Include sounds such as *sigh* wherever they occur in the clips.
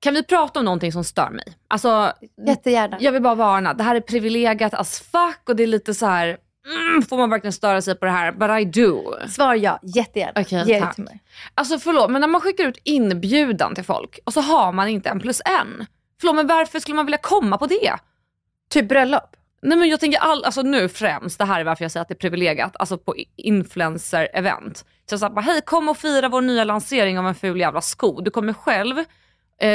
Kan vi prata om någonting som stör mig? Alltså, Jättegärna. jag vill bara varna. Det här är privilegiet as fuck och det är lite så här. Mm, får man verkligen störa sig på det här? But I do. Svar ja, jättegärna. Okej, Ge det tack. till mig. Alltså förlåt, men när man skickar ut inbjudan till folk och så har man inte en plus en. Förlåt, men varför skulle man vilja komma på det? Typ bröllop. Nej men jag tänker all, alltså nu främst, det här är varför jag säger att det är privilegiat, alltså på influencer-event. Så jag sa bara, hej kom och fira vår nya lansering av en ful jävla sko. Du kommer själv,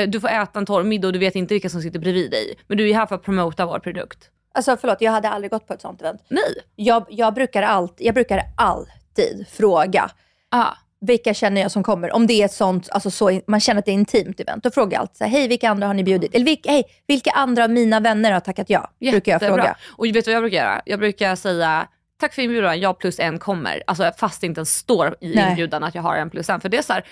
du får äta en torr middag och du vet inte vilka som sitter bredvid dig. Men du är här för att promota vår produkt. Alltså förlåt, jag hade aldrig gått på ett sånt event. Nej. Jag, jag, brukar, allt, jag brukar alltid fråga Ah. vilka känner jag som kommer. Om det är ett sånt, alltså så, man känner att det är intimt event. Då frågar jag alltid så här, hej vilka andra har ni bjudit? Eller vilka, hej, vilka andra av mina vänner har tackat ja? Brukar jag Jättebra. fråga. Och vet du vad jag brukar göra? Jag brukar säga tack för inbjudan, jag plus en kommer. Alltså fast det inte ens står i Nej. inbjudan att jag har en plus en. För det är så här,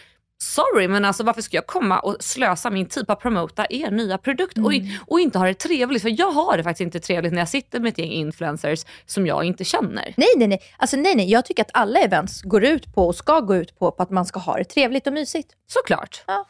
sorry men alltså varför ska jag komma och slösa min tid på att promota er nya produkt och, Mm. och inte ha det trevligt? För jag har det faktiskt inte trevligt när jag sitter med ett gäng influencers som jag inte känner. Nej, nej, nej. Alltså, nej, nej. Jag tycker att alla events går ut på och ska gå ut på, på att man ska ha det trevligt och mysigt. Såklart. Ja.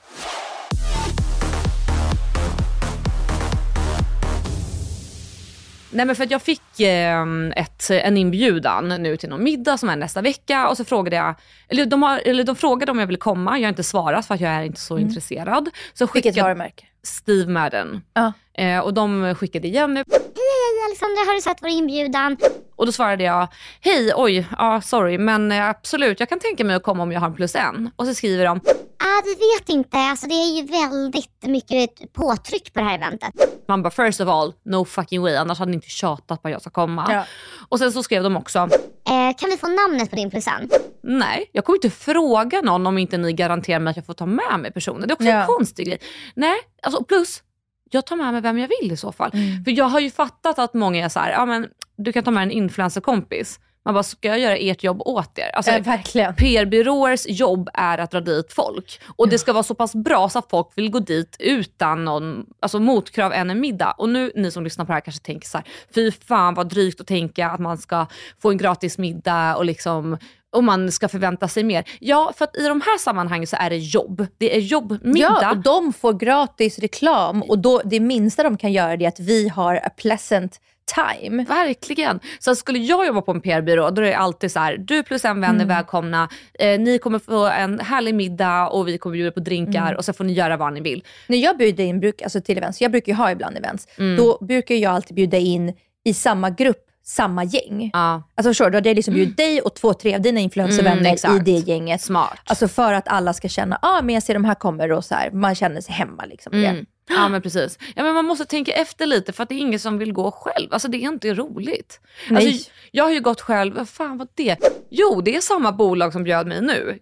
Nej men för att jag fick eh, ett, en inbjudan nu till någon middag som är nästa vecka och så frågade jag, eller de, har, eller de frågade om jag ville komma, jag har inte svarat för att jag är inte så intresserad. Så Mm. Vilket varumärke? Steve Madden. Ja. Eh, och de skickade igen nu Alexandra, har du sett vår inbjudan? och då svarade jag, hej, oj, ja sorry, men eh, absolut, jag kan tänka mig att komma om jag har en plus en. Och så skriver de, Ah, vi vet inte. Alltså, det är ju väldigt mycket påtryck på det här eventet. man bara first of all, no fucking way, annars hade ni inte tjatat på att jag ska komma. Ja. Och sen så skrev de också, Eh, kan vi få namnet på din plus en? Nej, jag kommer inte fråga någon om inte ni garanterar mig att jag får ta med mig personen. Det är också Ja. en konstig grej. Nej, alltså plus, jag tar med mig vem jag vill i så fall. Mm. För jag har ju fattat att många är så här, ja men du kan ta med en influencerkompis. Man bara, ska jag göra ert jobb åt er? Alltså, Ja. PR-byråers jobb är att dra dit folk. Och det ska vara så pass bra så att folk vill gå dit utan någon alltså motkrav än en middag. Och nu, ni som lyssnar på det här kanske tänker så här, fy fan vad drygt att tänka att man ska få en gratis middag och liksom och man ska förvänta sig mer. Ja, för att i de här sammanhangen så är det jobb. Det är jobbmiddag. Ja, och de får gratis reklam och då, det minsta de kan göra är att vi har a pleasant time. Verkligen. Så skulle jag jobba på en PR-byrå då är det alltid så här, du plus en vän är välkomna, eh, ni kommer få en härlig middag och vi kommer bjuda på drinkar och så får ni göra vad ni vill. När jag bjuder in bruk, alltså till events, jag brukar ju ha ibland events, Mm. då brukar jag alltid bjuda in i samma grupp, samma gäng. Ja, Alltså förstår du? Då hade jag liksom bjudit dig och två, tre av dina influencervänner Mm, i det gänget. smart. Alltså för att alla ska känna, ja ah, men jag ser de här kommer och så här, man känner sig hemma liksom. det. Mm. Ja men precis. Ja, men man måste tänka efter lite för att det är ingen som vill gå själv. Alltså det är inte roligt. Nej. Alltså, jag har ju gått själv, vad fan var det? Jo det är samma bolag som bjöd mig nu.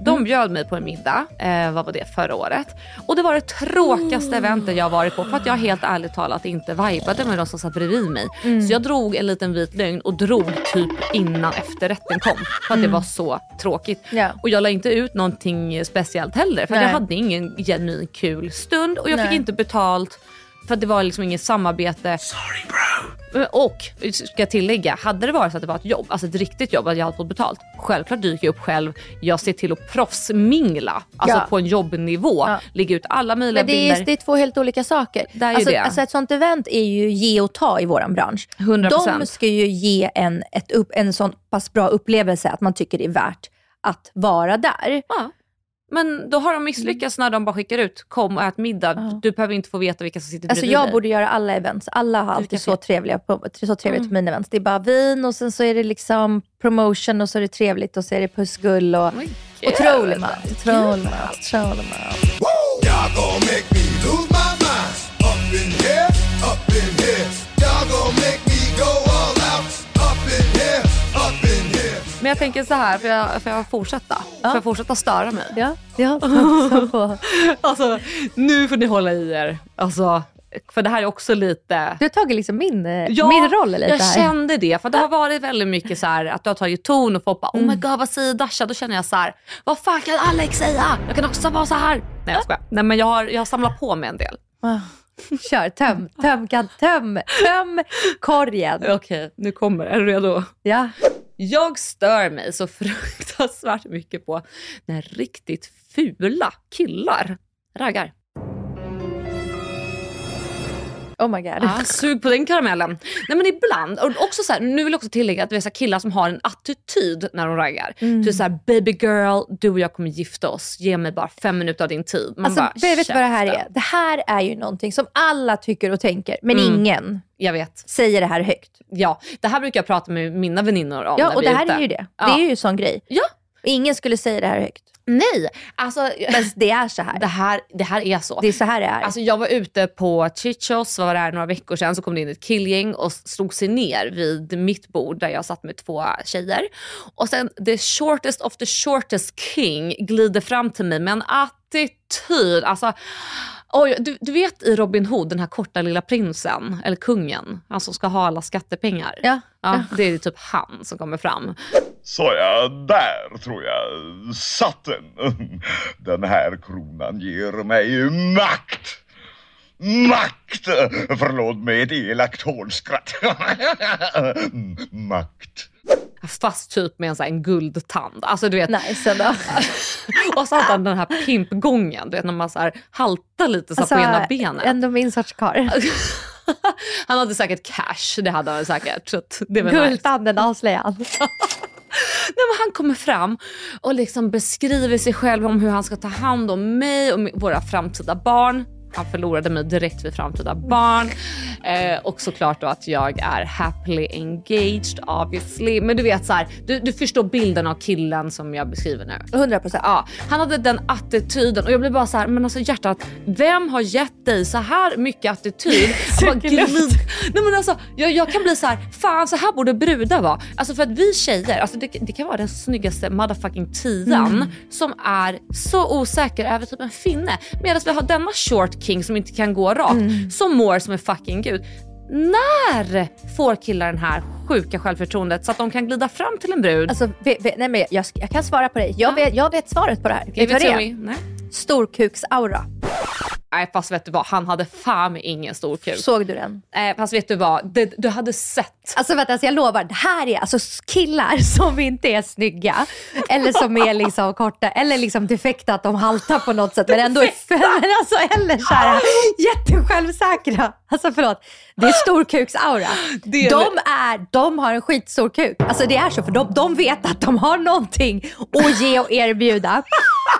De Mm. bjöd mig på en middag, eh, vad var det, förra året. Och det var det tråkigaste eventet jag varit på för att jag helt ärligt talat inte vibade med de som satt bredvid mig. Mm. Så jag drog en liten vit lögn och drog typ innan efterrätten kom. För att det var så tråkigt. Mm. Ja. Och jag la inte ut någonting speciellt heller för jag hade ingen genuin kul stund och jag fick Nej. inte betalt för att det var liksom inget samarbete. Sorry, bro. Och ska jag tillägga, hade det varit så att det var ett jobb, alltså ett riktigt jobb, att jag hade fått betalt. Självklart dyker jag upp själv. Jag ser till att proffsmingla, alltså Ja. på en jobbnivå. Ja. Lägga ut alla möjliga Men det bilder. är, det är två helt olika saker. Det är ju alltså, det. alltså ett sånt event är ju ge och ta i våran bransch. 100%. De ska ju ge en, ett upp, en sån pass bra upplevelse att man tycker det är värt att vara där. Ja. Men då har de misslyckats när de bara skickar ut kom och ät middag. Ja. Du behöver inte få veta vilka som sitter Alltså bredvid jag dig. borde göra alla events. Alla har alltid så, trevliga på, så trevligt Mm. på mina events. Det är bara vin och sen så är det liksom promotion och så är det trevligt och så är det pussgull och otrolig mat. Otrolig mat. Otrolig mat. Men jag tänker så här, får jag, får jag fortsätta? Får jag fortsätta störa mig? Ja, ja på. *laughs* Alltså, nu får ni hålla i er. Alltså, för det här är också lite... Du har tagit liksom min, eh, Ja, min roll lite jag här. kände det. För det har varit väldigt mycket så här att du har tagit ton och folk bara oh my Mm. god vad säger Dasha? Då känner jag så här, vad fan kan Alex säga? Jag kan också vara så här. Nej jag skojar. Nej men jag har, jag har samlat på mig en del. Ah. Kör, töm, töm, kan- töm, töm korgen. *laughs* Okej, nu kommer. Är du redo? Ja. Jag stör mig så *laughs* fruktansvärt mycket på när riktigt fula killar raggar. Oh my god. Ah, sug på den karamellen. Nej men ibland, och också så här, nu vill jag också tillägga att det är så killar som har en attityd när de raggar. Mm. Är såhär, baby girl, du och jag kommer gifta oss. Ge mig bara fem minuter av din tid. Man Alltså, bara, vet du vad det här är? Det här är ju någonting som alla tycker och tänker, men Mm. ingen Jag vet. säger det här högt. Ja, det här brukar jag prata med mina väninnor om. Ja, när och vi det här är ju det. Ja. Det är ju en sån grej. Ja. Ingen skulle säga det här högt. Nej, alltså Men det är så här. det här, det här är så. Det är så här det är. Alltså jag var ute på Chichos, var där några veckor sedan, så kom det in ett killgäng och slog sig ner vid mitt bord där jag satt med två tjejer. Och sen the shortest of the shortest king glider fram till mig med en attityd. Alltså, oj, du, du vet i Robin Hood, den här korta lilla prinsen, eller kungen, han som ska ha alla skattepengar. ja. Ja, det är typ han som kommer fram. Så ja, där tror jag satt den. Den här kronan ger mig makt. Makt! Förlåt mig ett elakt hånskratt. Makt. Fast typ med en, så här, en guldtand. Alltså du vet, Nice ändå. och så hade han den här pimpgången, du vet när man så här, haltar lite så här, på ena benet. Alltså, Ändå min sorts karl. han hade säkert cash, det hade han säkert. Nice. Guldtanden avslöjar han. *laughs* *laughs* Nej, men han kommer fram och liksom beskriver sig själv om hur han ska ta hand om mig och våra framtida barn. Han förlorade mig direkt vid framtida barn. Eh, och såklart då att jag är happily engaged obviously. Men du vet så här, du, du förstår bilden av killen som jag beskriver nu. 100 procent. Ja, han hade den attityden och jag blev bara så här, men alltså hjärtat, vem har gett dig så här mycket attityd? *laughs* Bara glid- Nej men alltså, jag, jag kan bli så här, fan så här borde brudar vara. Alltså för att vi tjejer, alltså det, det kan vara den snyggaste motherfucking tian som är så osäker över typ en finne. Medan vi har denna short king som inte kan gå rakt, som mår som en fucking gud. När får killar den här sjuka självförtroendet så att de kan glida fram till en brud? Alltså, vet, vet, nej, men jag, jag kan svara på dig. Jag vet, jag vet svaret på det här. Vet du vad det är? Storkuksaura. Nej fast vet du vad, han hade fan ingen stor kuk. Såg du den? Nej fast vet du vad, det, du hade sett. Alltså vänta, alltså jag lovar. Det här är alltså killar *laughs* som inte är snygga eller som är liksom korta eller liksom defekta att de haltar på något sätt men ändå är men *laughs* alltså, eller så här, jättesjälvsäkra. Alltså förlåt, det är storkuksaura. Det är- De, är, de har en skitstor kuk. Alltså det är så för de, de vet att de har någonting att ge och erbjuda.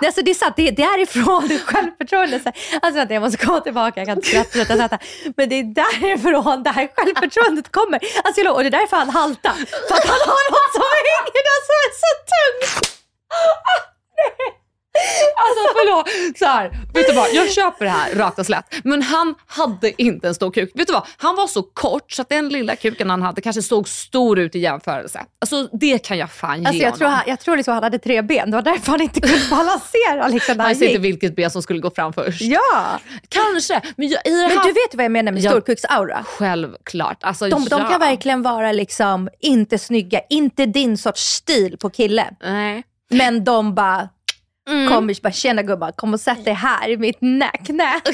Det, alltså, det är sant, det, det är ifrån *laughs* självförtroendet. Alltså vänta, jag måste gå tillbaka, jag kan inte skratta, sluta skratta. Men det är därifrån det här självförtroendet kommer. Alltså, jag och det är därför han haltar. För att han har något som hänger där som är så tungt. Ah, nej. Alltså förlåt, så här, vet du vad, jag köper det här rakt och slätt. Men han hade inte en stor kuk. Vet du vad, han var så kort så att den lilla kuken han hade kanske såg stor ut i jämförelse. Alltså det kan jag fan ge Alltså, jag, tror honom. han, jag tror liksom han hade tre ben. Det var därför han inte kunde balansera. Liksom, när Han visste inte vilket ben som skulle gå fram först. Ja, Kanske, men jag, i det här... men du vet vad jag menar med Ja. storkuksaura? Självklart. Alltså, De, de ja. kan verkligen vara liksom inte snygga, inte din sorts stil på kille. Nej. Men de bara Mm. kommer bara, tjena gubbar, kom och sätt dig här i mitt nä, knä. *laughs*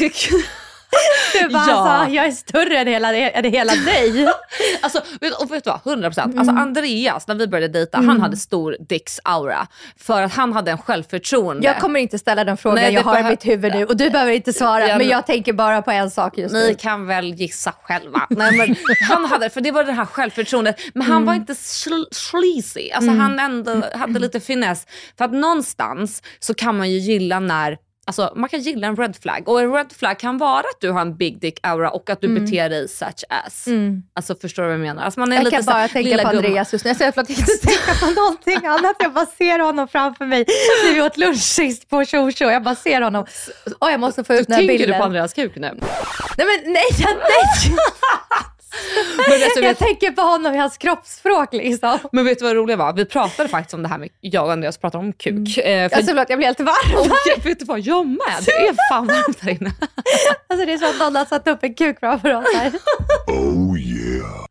Du bara, Ja. alltså, jag är större än hela, än hela dig. *laughs* Alltså, vet, du vad? 100 procent. Alltså Andreas, när vi började dejta, han hade stor dicks aura. För att han hade en självförtroende. Jag kommer inte ställa den frågan Nej, jag har i mitt huvud nu och du behöver inte svara. Ja, men jag tänker bara på en sak just Ni nu. kan väl gissa själva. Nej, men han hade, för det var det här självförtroendet. Men han var inte sl- sleazy. Alltså Han ändå hade lite finess. För att någonstans så kan man ju gilla när Alltså, man kan gilla en red flag och en red flag kan vara att du har en big dick aura och att du beter dig such as. Alltså förstår du vad jag menar? Alltså, man är Jag lite kan bara tänka på. Andreas just nu. Jag säger att jag inte tänka på någonting *laughs* annat. Jag bara ser honom framför mig. När vi åt lunch sist på Tjo Tjo. Jag bara ser honom. Åh, jag måste få ut den här Tänker bilden. du på Andreas kuk nu? Nej, men nej, nej. *laughs* Men, alltså, *laughs* jag vet, tänker på honom i hans kroppsspråk liksom. men vet du vad det roliga var? Vi pratade faktiskt om det här med, jag och Andreas pratade om kuk. Eh, för, Alltså, förlåt, jag blir helt varm. och vet du vad, jag med. Det är fan varmt här inne. *laughs* Alltså, det är som att någon har satt upp en kuk framför oss här. *laughs* Oh yeah.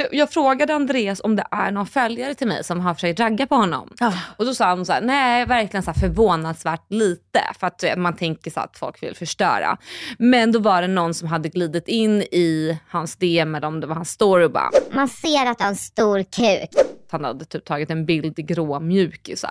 Det, jag frågade Andreas om det är någon följare till mig som har försökt ragga på honom. Ah. Och då sa han så här, nej verkligen så förvånansvärt lite. För att eh, man tänker så att folk vill förstöra. Men då var det någon som hade glidit in i hans DM eller om det var hans story och bara, Man ser att du har en stor kuk. han hade typ tagit en bild i grå mjukisar.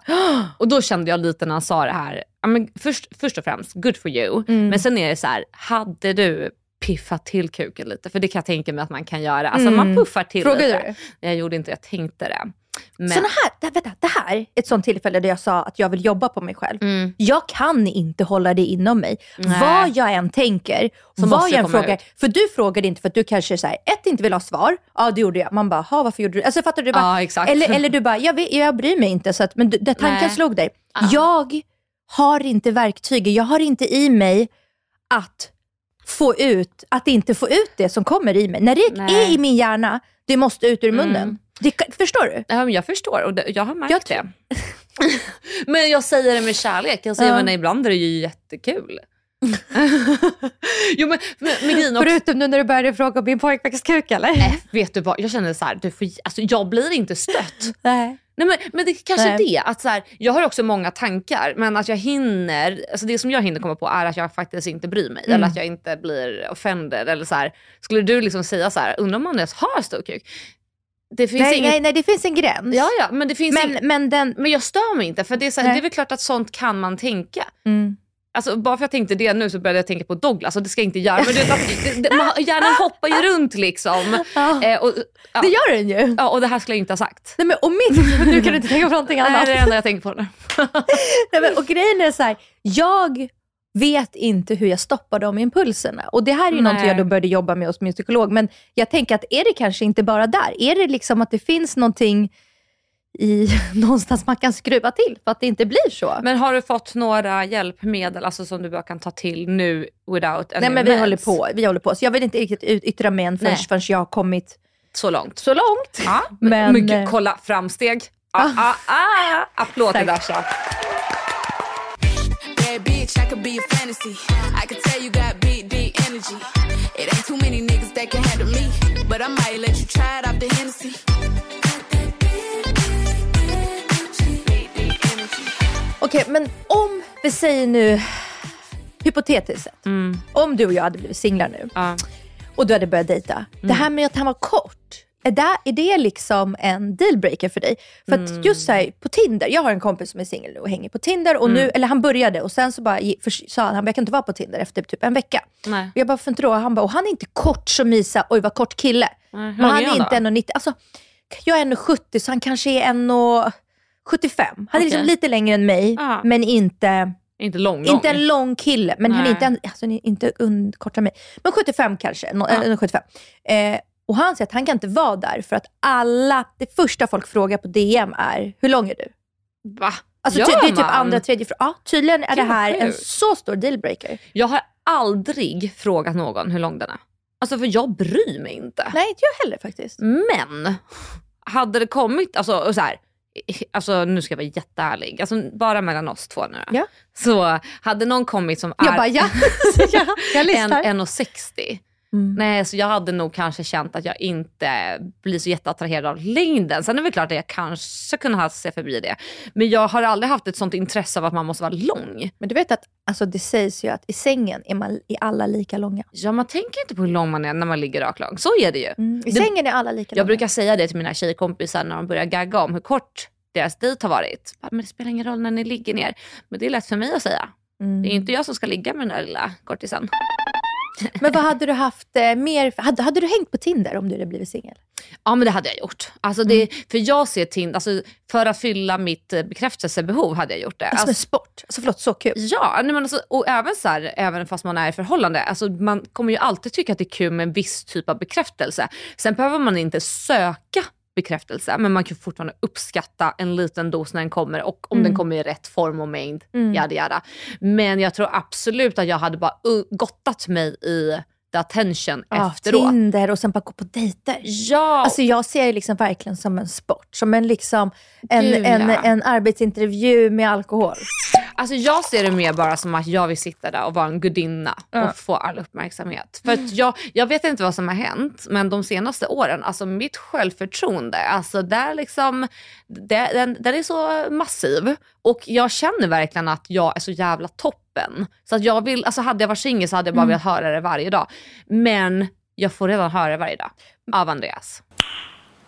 Och då kände jag lite när han sa det här, ja, men först, först och främst, good for you. Mm. Men sen är det så här, hade du piffat till kuken lite? För det kan jag tänka mig att man kan göra. Alltså man puffar till Mm. Frågade lite. du? Jag gjorde inte jag tänkte det. Men, Såna här, det, vänta, det här är ett sånt tillfälle där jag sa att jag vill jobba på mig själv. Mm. Jag kan inte hålla det inom mig. Nej. Vad jag än tänker, Så vad jag än frågar. ut. För du frågade inte för att du kanske så här, ett inte vill ha svar. Ja det gjorde jag. Man bara, "Ha, varför gjorde du? Alltså fattar du? bara, Ja. Eller, eller du bara, jag, vet, jag bryr mig inte. Så att, men det tanken Nej. slog dig. Jag har inte verktyget, jag har inte i mig att få ut, att inte få ut det som kommer i mig. När det Nej. Mm. är i min hjärna, det måste ut ur munnen. Det, förstår du? Ja, jag förstår och det, jag har märkt Jag det. *laughs* men jag säger det med kärlek. Jag säger Ja. men ibland är det ju jättekul. *laughs* jo men, men, också, Förutom nu när du började fråga om min pojkväns kuk eller? äh, vet du vad, jag känner så här, du får, alltså, jag blir inte stött. *laughs* Nej. Nej, men, men det är kanske Nej. det. Att så här, jag har också många tankar men att jag hinner, alltså det som jag hinner komma på är att jag faktiskt inte bryr mig. Mm. Eller att jag inte blir offended. Eller så här, skulle du liksom säga så här, undrar om Andreas har stor kuk? Det finns Nej, inget... nej, nej, det finns en gräns. Ja, ja, men det finns men, ing- men den... men jag stör mig inte för det är, så här, Nej. det är väl klart att sånt kan man tänka. Mm. Alltså, bara för att jag tänkte det nu så började jag tänka på Douglas och det ska jag inte göra. Men att, det, det, man, hjärnan *laughs* hoppar ju runt liksom. Ja. Eh, och, ja, Det gör den ju. ja, och det här skulle jag inte ha sagt. Nej, men, och mitt, nu kan du inte tänka på någonting *laughs* Nej, annat. det är det enda jag tänker på nu. *laughs* Nej, men, och grejen är så här, jag vet inte hur jag stoppar de impulserna. Och det här är ju Nej. någonting jag då började jobba med hos min psykolog. Men jag tänker att är det kanske inte bara där? Är det liksom att det finns någonting i *laughs* någonstans man kan skruva till för att det inte blir så? Men har du fått några hjälpmedel alltså, som du bara kan ta till nu without any Nej men vi meds? håller på. Vi håller på. Så jag vill inte riktigt yttra mig än förrän, förrän jag har kommit Så långt. så långt. Ja, *laughs* Men, men, men eh, kolla framsteg. Ah, ah, ah. Applåd till. Dasha. It ain't too many niggas that can handle me. But I might let you try it off the Hennessy. Okej, men om vi säger nu hypotetiskt sett. Om du och jag hade blivit singlar nu Ja. och du hade börjat dejta. Det här med att han var kort. Är det, är det liksom en dealbreaker för dig? För att just så här, på Tinder, jag har en kompis som är singel nu och hänger på Tinder. Och nu, eller han började och sen så bara, för, sa han, han jag kan inte vara på Tinder efter typ en vecka. Nej. Och jag bara, varför inte då? Han bara, och han är inte kort som Isa, oj vad kort kille. Men han är är inte då? 1,90. Alltså, jag är 1,70 så han kanske är 1,75. Han är liksom Okej. lite längre än mig, Ja. men inte, Inte lång, lång. inte en lång kille. Men han är inte, alltså, inte un, kortare än mig. Men 75 kanske. No, Ja. eh, 75. Eh, och han säger att han kan inte vara där för att alla, det första folk frågar på DM är, hur lång är du? Va? Alltså, Gör ty, det är typ andra, tredje frågan. Ja, tydligen är det här en så stor dealbreaker. Jag har aldrig frågat någon hur lång den är. Alltså för jag bryr mig inte. Nej, inte jag heller faktiskt. Men hade det kommit, alltså, så här, *laughs* Alltså nu ska jag vara jätteärlig, alltså, bara mellan oss två nu ja. Så hade någon kommit som är ja. *laughs* *laughs* ja, 1,60 Mm. Nej, så jag hade nog kanske känt att jag inte blir så jätteattraherad av längden. Sen är det väl klart att jag kanske kunde ha se förbi det. Men jag har aldrig haft ett sånt intresse av att man måste vara lång. Men du vet att alltså, det sägs ju att i sängen är man i alla lika långa. Ja, man tänker inte på hur lång man är när man ligger rak lång. Så är det ju. Mm. I det, sängen är alla lika jag långa. Jag brukar säga det till mina tjejkompisar när de börjar gagga om hur kort deras dejt har varit. Men det spelar ingen roll när ni ligger ner. Men det är lätt för mig att säga. Mm. Det är inte jag som ska ligga med den där lilla kortisen. *laughs* Men vad hade du haft eh, mer? Hade, hade du hängt på Tinder om du hade blivit singel? Ja men det hade jag gjort. Alltså det, För jag ser Tinder, alltså för att fylla mitt eh, bekräftelsebehov hade jag gjort det. Alltså, en sport. Alltså förlåt, så kul. Ja, nej, men alltså, och även, så här, även fast man är i förhållande. Alltså, man kommer ju alltid tycka att det är kul med en viss typ av bekräftelse. Sen behöver man inte söka bekräftelse, men man kan fortfarande uppskatta en liten dos när den kommer och om Mm. den kommer i rätt form och mängd. Mm. Yada, yada. Men jag tror absolut att jag hade bara gottat mig i attention Ja, efteråt. Tinder och sen bara gå på dejter. Ja, Alltså jag ser det liksom verkligen som en sport. Som en, liksom, en, Gud, en, ja. en arbetsintervju med alkohol. Alltså jag ser det mer bara som att jag vill sitta där och vara en gudinna Ja. och få all uppmärksamhet. För att jag, jag vet inte vad som har hänt, men de senaste åren, alltså mitt självförtroende, alltså där liksom, det, den, den är så massiv. Och jag känner verkligen att jag är så jävla toppen. Så att jag vill, alltså hade jag varit singel så hade jag bara Mm. velat höra det varje dag. Men jag får redan höra det varje dag av Andreas.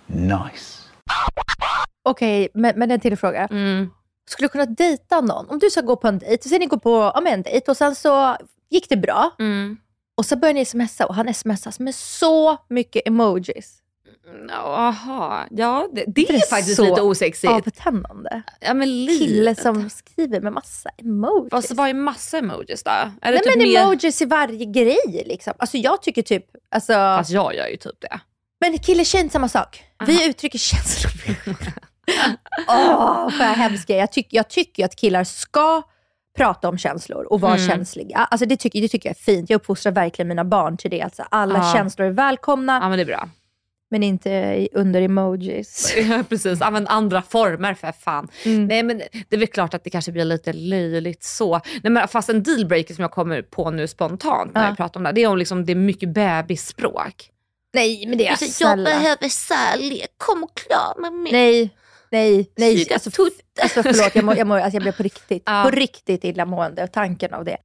Nice. Okej, men, men en till fråga. Mm. Skulle du kunna dejta någon? Om du ska gå på en dejt, så ni går på ja, en dejt och sen så gick det bra. Mm. Och så börjar ni smsa och han smsas med så mycket emojis. Jaha, ja det, det Inte är faktiskt så lite osexigt. Avtändande. Ja, men lite. Kille som skriver med massa emojis. Fast vad är massa emojis då? Är Nej typ men mer... emojis i varje grej liksom. Alltså jag tycker typ, alltså, Fast jag gör ju typ det. men kille tjej samma sak. Vi uttrycker känslor. *laughs* Åh, vad hemskt jag, tycker jag tycker att killar ska prata om känslor och vara Mm. känsliga. Alltså det, tycker, det tycker jag är fint. Jag uppfostrar verkligen mina barn till det. Alltså alla Ja. känslor är välkomna, Ja men det är bra. Men inte under emojis. *laughs* Ja, Precis, använd andra former för fan. Mm. Nej men det är väl klart att det kanske blir lite löjligt så. Nej, men fast en dealbreaker som jag kommer på nu spontant när Ja. jag pratar om det, det är om liksom, det är mycket bebisspråk. Nej, men det är Alltså, snälla. behöver kärlek, kom och krama mig. Nej, nej, nej. Alltså, *laughs* alltså förlåt, jag, må, jag, må, alltså, jag blev på riktigt, Ja. på riktigt illamående och tanken av det.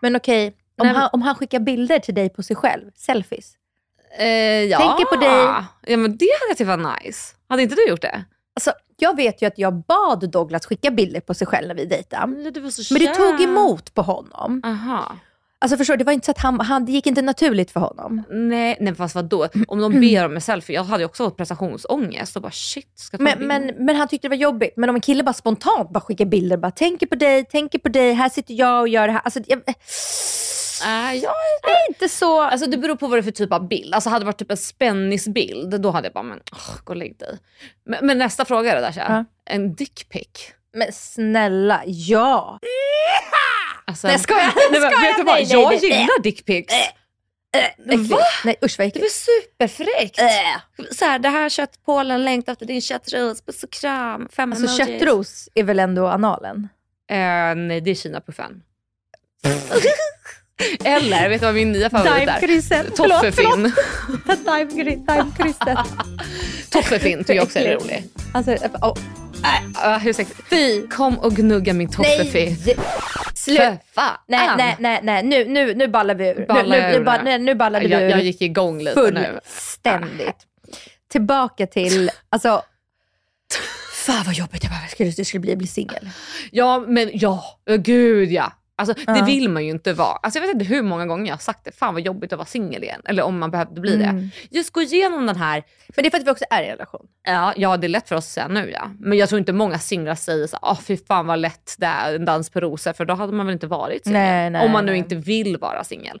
Men okej, om, han, om han skickar bilder till dig på sig själv, selfies. Eh, ja. Tänker på dig. Ja men det hade jag tyckt var nice. Hade inte du gjort det? Alltså, jag vet ju att jag bad Douglas skicka bilder på sig själv när vi dejtade. Men det tog emot på honom. Aha. Alltså förstår du, det var inte så att han, han, det gick inte naturligt för honom. Nej, nej fast vadå? Om de ber om en selfie, jag hade ju också fått prestationsångest och bara shit, ska ta en Men, bild? men, men han tyckte det var jobbigt. Men om en kille bara spontant bara skickar bilder, bara tänker på dig, tänker på dig, här sitter jag och gör det här. Alltså, jag, Äh, jag, är inte så... alltså det beror på vad det är för typ av bild. Alltså hade det varit typ en spännisbild, då hade jag bara, men åh, gå och lägg dig. Men, men nästa fråga är det där. Ja. En dickpic. Men snälla, ja. Alltså, Nej, jag skojar. *laughs* Nej, Skojar, vet du vad? nej, jag nej. gillar dickpics. Äckligt. Va? Nej usch vad Det var superfräckt. Så här, det här köttpålen längtar efter din köttros, puss och kram, fem Alltså emojis. köttros är väl ändå analen? Eh, nej, det är kinapuffen. *laughs* Eller, vet du vad min nya favorit är? Toffefinn. Daimkrysset. Toffefinn *laughs* tycker jag också är rolig. Alltså, oh, Uh, hur sexigt? Fy! Kom och gnugga min toffefinn. nej. Slut. För fan. Nej, nej, nej, nej. Nu, nu, nu ballar vi ur. Ballar nu, nu, jag nu, nu? nu ballar vi Jag, ur. jag gick igång lite nu. Fullständigt. Tillbaka till, *laughs* alltså. Fan vad jobbigt jag bara, skulle, det skulle bli, bli singel. Ja, men ja. Gud ja. Alltså, Ja. Det vill man ju inte vara. Alltså, jag vet inte hur många gånger jag har sagt det. Fan vad jobbigt att vara singel igen. Eller om man behövde bli Mm. det. Just gå igenom den här Men det är för att vi också är i en relation. Ja, ja, det är lätt för oss att säga nu ja. Men jag tror inte många singlar säger så åh fy fan vad lätt det är, en dans på rosor. För då hade man väl inte varit singel. Om man nu nej. inte vill vara singel.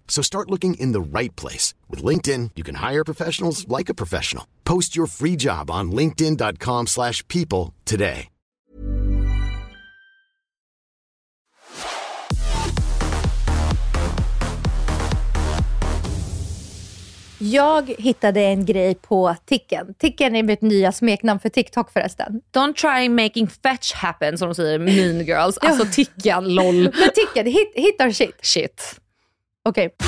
So start looking in the right place. With LinkedIn, you can hire professionals like a professional. Post your free job on linkedin.com slash people today. Jag hittade en grej på Ticken. Ticken är mitt nya smeknamn för TikTok förresten. Don't try making fetch happen som de säger Mean Girls. Alltså tickan, LOL. Men Ticken, hit, hittar shit. Shit. Okej. *laughs*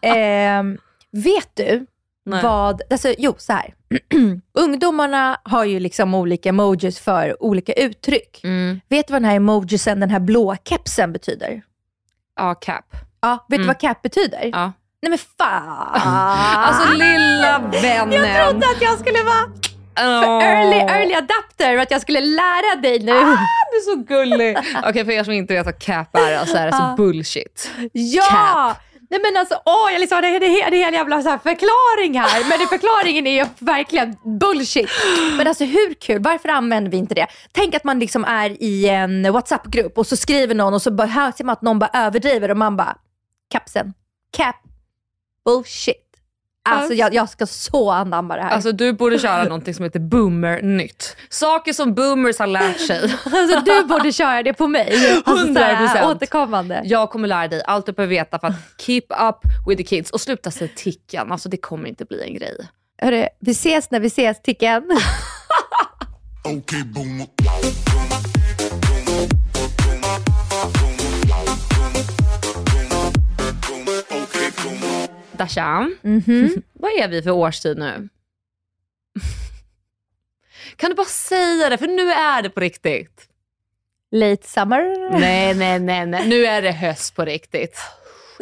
Ehm, vet du Nej. vad, alltså jo så här. *clears throat* Ungdomarna har ju liksom olika emojis för olika uttryck. Mm. Vet du vad den här emojisen, den här blå kepsen betyder? Ja, cap. Ja, vet du vad cap betyder? Ja. Nej men fan! *laughs* Alltså lilla vännen. Jag trodde att jag skulle vara för Åh. early, early adapter att jag skulle lära dig nu. Du är så gullig. *laughs* Okej, för er som inte vet vad cap är så är det alltså bullshit. Ja! Nej men alltså, åh, jag liksom, det, är- en jävla så här förklaring här. Men det, förklaringen är ju verkligen bullshit. Men alltså hur kul? Varför använder vi inte det? Tänk att man liksom är i en WhatsApp-grupp och så skriver någon och så ser man att någon bara överdriver och man bara, kapsen, cap, bullshit. Alltså jag, jag ska så anamma det här. Alltså du borde köra någonting som heter boomer-nytt. Saker som boomers har lärt sig. *laughs* Alltså, du borde köra det på mig. Alltså, så här, 100%. återkommande. Jag kommer lära dig allt du behöver veta för att keep up with the kids och sluta säga tickan. Alltså det kommer inte bli en grej. Hörru, vi ses när vi ses, Ticken. *laughs* Okay, boomer. Dasha, Mhm. *laughs* vad är vi för årstid nu? *laughs* Kan du bara säga det? För nu är det på riktigt. Late summer. Nej, nej, nej, nej. Nu är det höst på riktigt.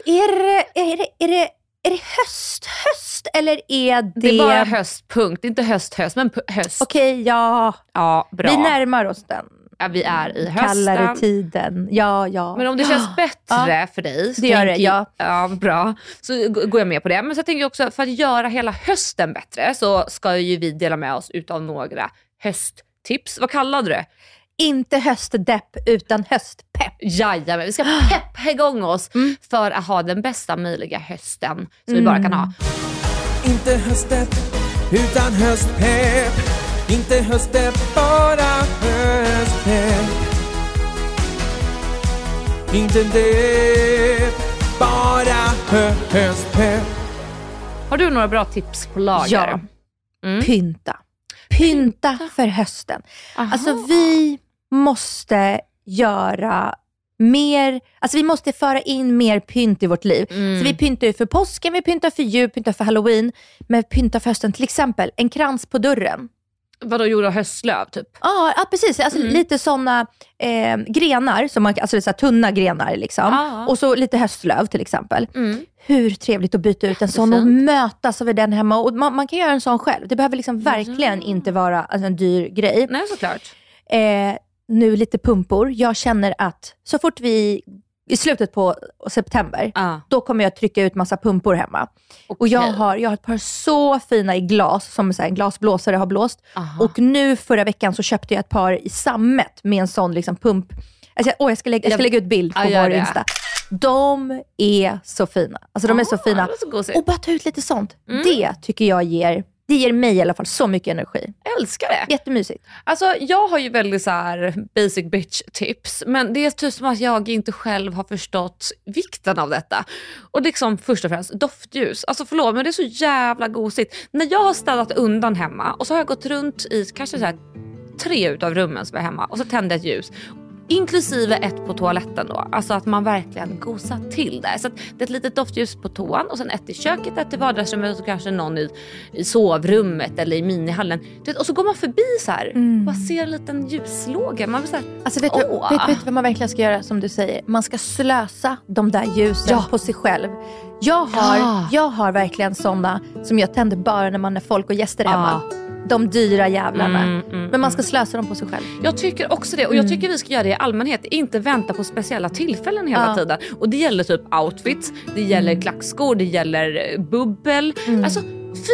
Är det, är det, är det, är det höst, höst eller är det... Det är bara höst, punkt. Inte höst, höst, men höst. Okej, ja. Ja, bra. Vi närmar oss den vi är i hösten. kallare tiden. Ja, ja. Men om det känns *gasps* bättre för dig. så Det gör det, ja. ja. Bra. Så går jag med på det. Men så tänker jag också, för att göra hela hösten bättre så ska ju vi dela med oss utav några hösttips. Vad kallade du det? Inte höstdepp utan höstpepp. Jajamän, vi ska *gasps* peppa igång oss för att ha den bästa möjliga hösten som vi bara kan ha. Inte höstdepp, utan höstpepp. Inte höstdepp, bara Inte depp, bara hö höstpepp. Har du några bra tips på lager? Ja. Pynta. Pynta för hösten. Alltså vi måste göra mer, alltså vi måste föra in mer pynt i vårt liv. Mm. Så vi pyntar ju för påsken, vi pyntar för jul, pyntar för halloween. Men pynta för hösten, till exempel en krans på dörren. Vadå, gjord av höstlöv typ? Ja, ja precis. Alltså, Mm. Lite sådana eh, grenar, som man, alltså så tunna grenar. Liksom. Ja. Och så lite höstlöv till exempel. Mm. Hur trevligt att byta ut en sån och mötas över den hemma. Och man, man kan göra en sån själv. Det behöver liksom verkligen inte vara alltså, en dyr grej. Nej, såklart. Eh, nu lite pumpor. Jag känner att så fort vi, i slutet på september, Ja. då kommer jag trycka ut massa pumpor hemma. Och jag har, jag har ett par så fina i glas, som så här, en glasblåsare har blåst. Aha. Och nu förra veckan så köpte jag ett par i sammet med en sån liksom pump. Alltså, åh, jag, ska lägga, jag ska lägga ut bild på Ja, vår. Insta. De är så fina. Alltså de är så Ah, fina. så. Och bara ta ut lite sånt. Mm. Det tycker jag ger, det ger mig i alla fall så mycket energi. Jag älskar det. Jättemysigt. Alltså jag har ju väldigt så här basic bitch tips, men det är typ som att jag inte själv har förstått vikten av detta. Och liksom först och främst doftljus. Alltså förlåt men det är så jävla gosigt. När jag har städat undan hemma och så har jag gått runt i kanske så här tre utav rummen som är hemma och så tände jag ett ljus. Inklusive ett på toaletten då. Alltså att man verkligen gosar till det. Så det är ett litet doftljus på toan och sen ett i köket, ett i vardagsrummet och kanske någon i, i sovrummet eller i minihallen. Vet, Och så går man förbi så här. Bara ser en liten ljuslåga. Man blir så här, Alltså vet, du, vet, vet du vad man verkligen ska göra som du säger? Man ska slösa de där ljusen Ja. på sig själv. Jag har, Ja. jag har verkligen sådana som jag tänder bara när man är folk och gäster hemma. Ja. De dyra jävlarna. Mm, mm, Men man ska slösa dem på sig själv. Jag tycker också det och jag tycker vi ska göra det i allmänhet. Inte vänta på speciella tillfällen hela Ja. tiden. Och det gäller typ outfits, det gäller klackskor, det gäller eh, bubbel. Alltså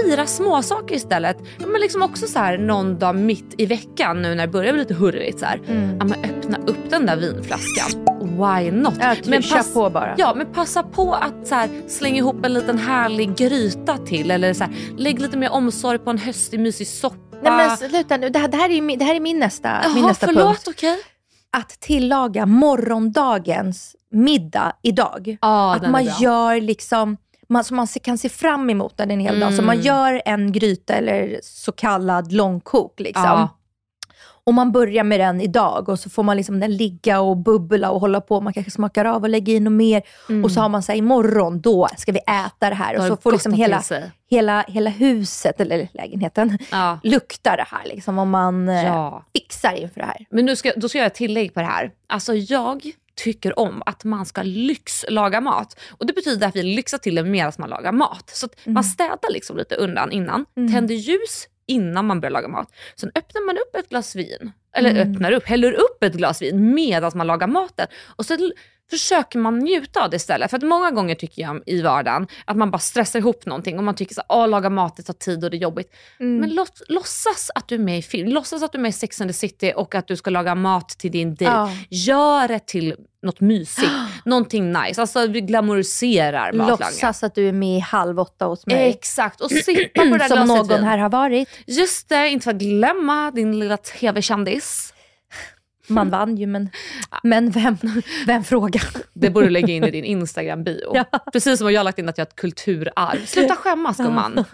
fira små saker istället. Men liksom också så här någon dag mitt i veckan nu när det börjar bli lite hurrigt så här. Ja, men öppna upp den där vinflaskan. Why not? Ja, men kör på bara. Ja, men passa på att så här, slänga ihop en liten härlig gryta till eller så här, lägg lite mer omsorg på en höstig mysig soppa. Nej men sluta nu, det här, det här, är, min, det här är min nästa, min Jaha, nästa förlåt, punkt. okej. Att tillaga morgondagens middag idag. Ja, att man gör liksom, man, så man kan se fram emot den en hel dag. Så Mm. man gör en gryta eller så kallad långkok. Liksom. Ja. Och man börjar med den idag och så får man liksom den ligga och bubbla och hålla på. Man kanske smakar av och lägger in något mer. Och så har man så här, imorgon då ska vi äta det här. Mm. Och så får liksom hela, hela, hela huset, eller lägenheten, Ja. *laughs* lukta det här. Liksom, om man eh, Ja. fixar inför det här. Men nu ska, då ska jag göra ett tillägg på det här. Alltså jag tycker om att man ska lyxlaga mat. Och det betyder att vi lyxar till det medan man lagar mat. Så att man städar liksom lite undan innan, tänder ljus innan man börjar laga mat. Sen öppnar man upp ett glas vin, eller öppnar upp, häller upp ett glas vin medan man lagar maten. Och sen försöker man njuta av det istället. För att många gånger tycker jag i vardagen att man bara stressar ihop någonting och man tycker här, åh laga mat det tar tid och det är jobbigt. Men låt, låtsas att du är med i film, låtsas att du är med i Sex and the City och att du ska laga mat till din dejt. Ja. Gör det till något mysigt, *gasps* någonting nice. Alltså vi glamoriserar matlagningen. Låtsas att du är med i Halv åtta hos mig. Exakt, och sippa på det där *clears throat* Som glaset någon vin. här har varit. Just det, inte för att glömma din lilla tv-kändis. Man vann ju, men, men vem, vem frågar? Det borde du lägga in i din Instagram-bio. Ja. Precis som jag har lagt in att jag har ett kulturarv. Sluta skämmas gumman.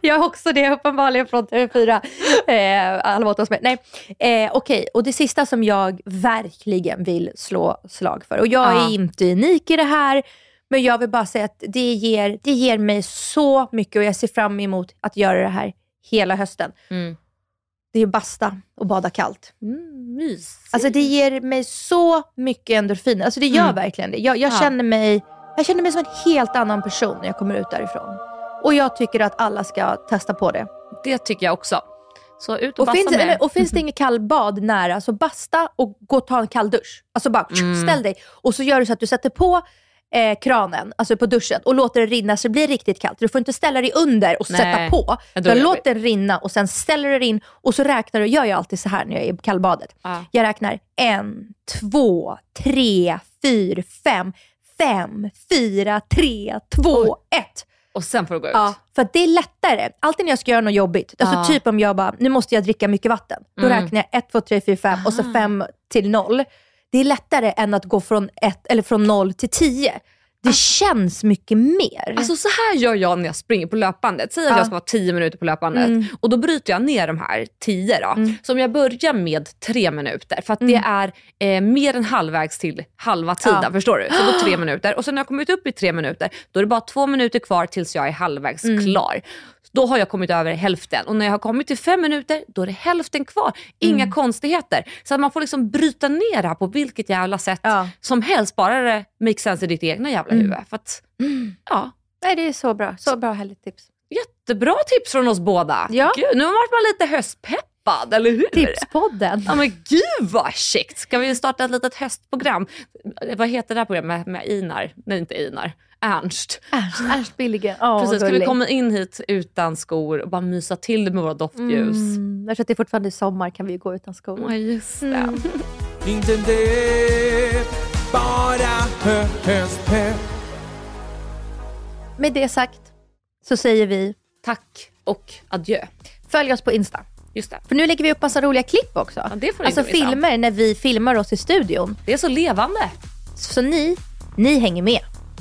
Jag har också det uppenbarligen från TV4. Eh, åtta hos mig. Nej, eh, okej. Och det sista som jag verkligen vill slå slag för. Och jag Ja. är inte unik i det här, men jag vill bara säga att det ger, det ger mig så mycket och jag ser fram emot att göra det här hela hösten. Mm. Det är basta och bada kallt. Mm, mys. Alltså det ger mig så mycket endorfiner. Alltså det gör Mm. verkligen det. Jag, jag, Ja. känner mig, jag känner mig som en helt annan person när jag kommer ut därifrån. Och jag tycker att alla ska testa på det. Det tycker jag också. Så ut och, Och basta finns, med. eller, och finns det *laughs* inget kallbad nära, så basta och gå och ta en kall dusch. Alltså bara Mm. ställ dig. Och så gör du så att du sätter på eh, kranen, alltså på duschen, och låter det rinna så det blir riktigt kallt. Du får inte ställa dig under och Nej. sätta på. Utan låt den rinna och sen ställer du in och så räknar du. Jag gör alltid så här när jag är i kallbadet. Ja. Jag räknar en, två, tre, fyra, fem, fem, fyra, tre, två, ett. Och sen får du gå ut. Ja, för det är lättare. Alltid när jag ska göra något jobbigt, alltså Ja. typ om jag bara, nu måste jag dricka mycket vatten. Då Mm. räknar jag 1, 2, 3, 4, 5 och så Ah. 5 till 0. Det är lättare än att gå från, ett, eller från 0 till 10. Det känns mycket mer. Alltså så här gör jag när jag springer på löpbandet. Säg att Ja. jag ska vara 10 minuter på löpbandet Mm. och då bryter jag ner de här 10 då. Mm. Så om jag börjar med 3 minuter för att det är eh, mer än halvvägs till halva tiden. Ja. Förstår du? Så då 3 *gasps* minuter och sen när jag kommit upp i 3 minuter då är det bara 2 minuter kvar tills jag är halvvägs Mm. klar. Då har jag kommit över hälften och när jag har kommit till 5 minuter då är det hälften kvar. Inga Mm. konstigheter. Så att man får liksom bryta ner det här på vilket jävla sätt Ja. som helst. Bara det makes sense i ditt egna jävla Mm. huvud. För att, ja, Nej, det är så bra. Så bra härligt tips. Jättebra tips från oss båda. Ja. Gud, nu vart man lite höstpeppad, eller hur? Tipspodden. Ja men gud vad chict! Ska vi starta ett litet höstprogram? Vad heter det här programmet med Inar? Nej inte Inar. Ernst. Ernst, Ernst Billingen. Åh, Precis, ska vi komma in hit utan skor och bara mysa till det med våra doftljus. Mm, jag tror att det är fortfarande sommar kan vi ju gå utan skor. Ja, just det. Mm. *laughs* Inte det, bara hö, höstpepp. Med det sagt så säger vi tack och adjö. Följ oss på Insta. Just det. För nu lägger vi upp massa roliga klipp också. Ja, det får ni alltså filmer när vi filmar oss i studion. Det är så levande. Så ni, ni hänger med.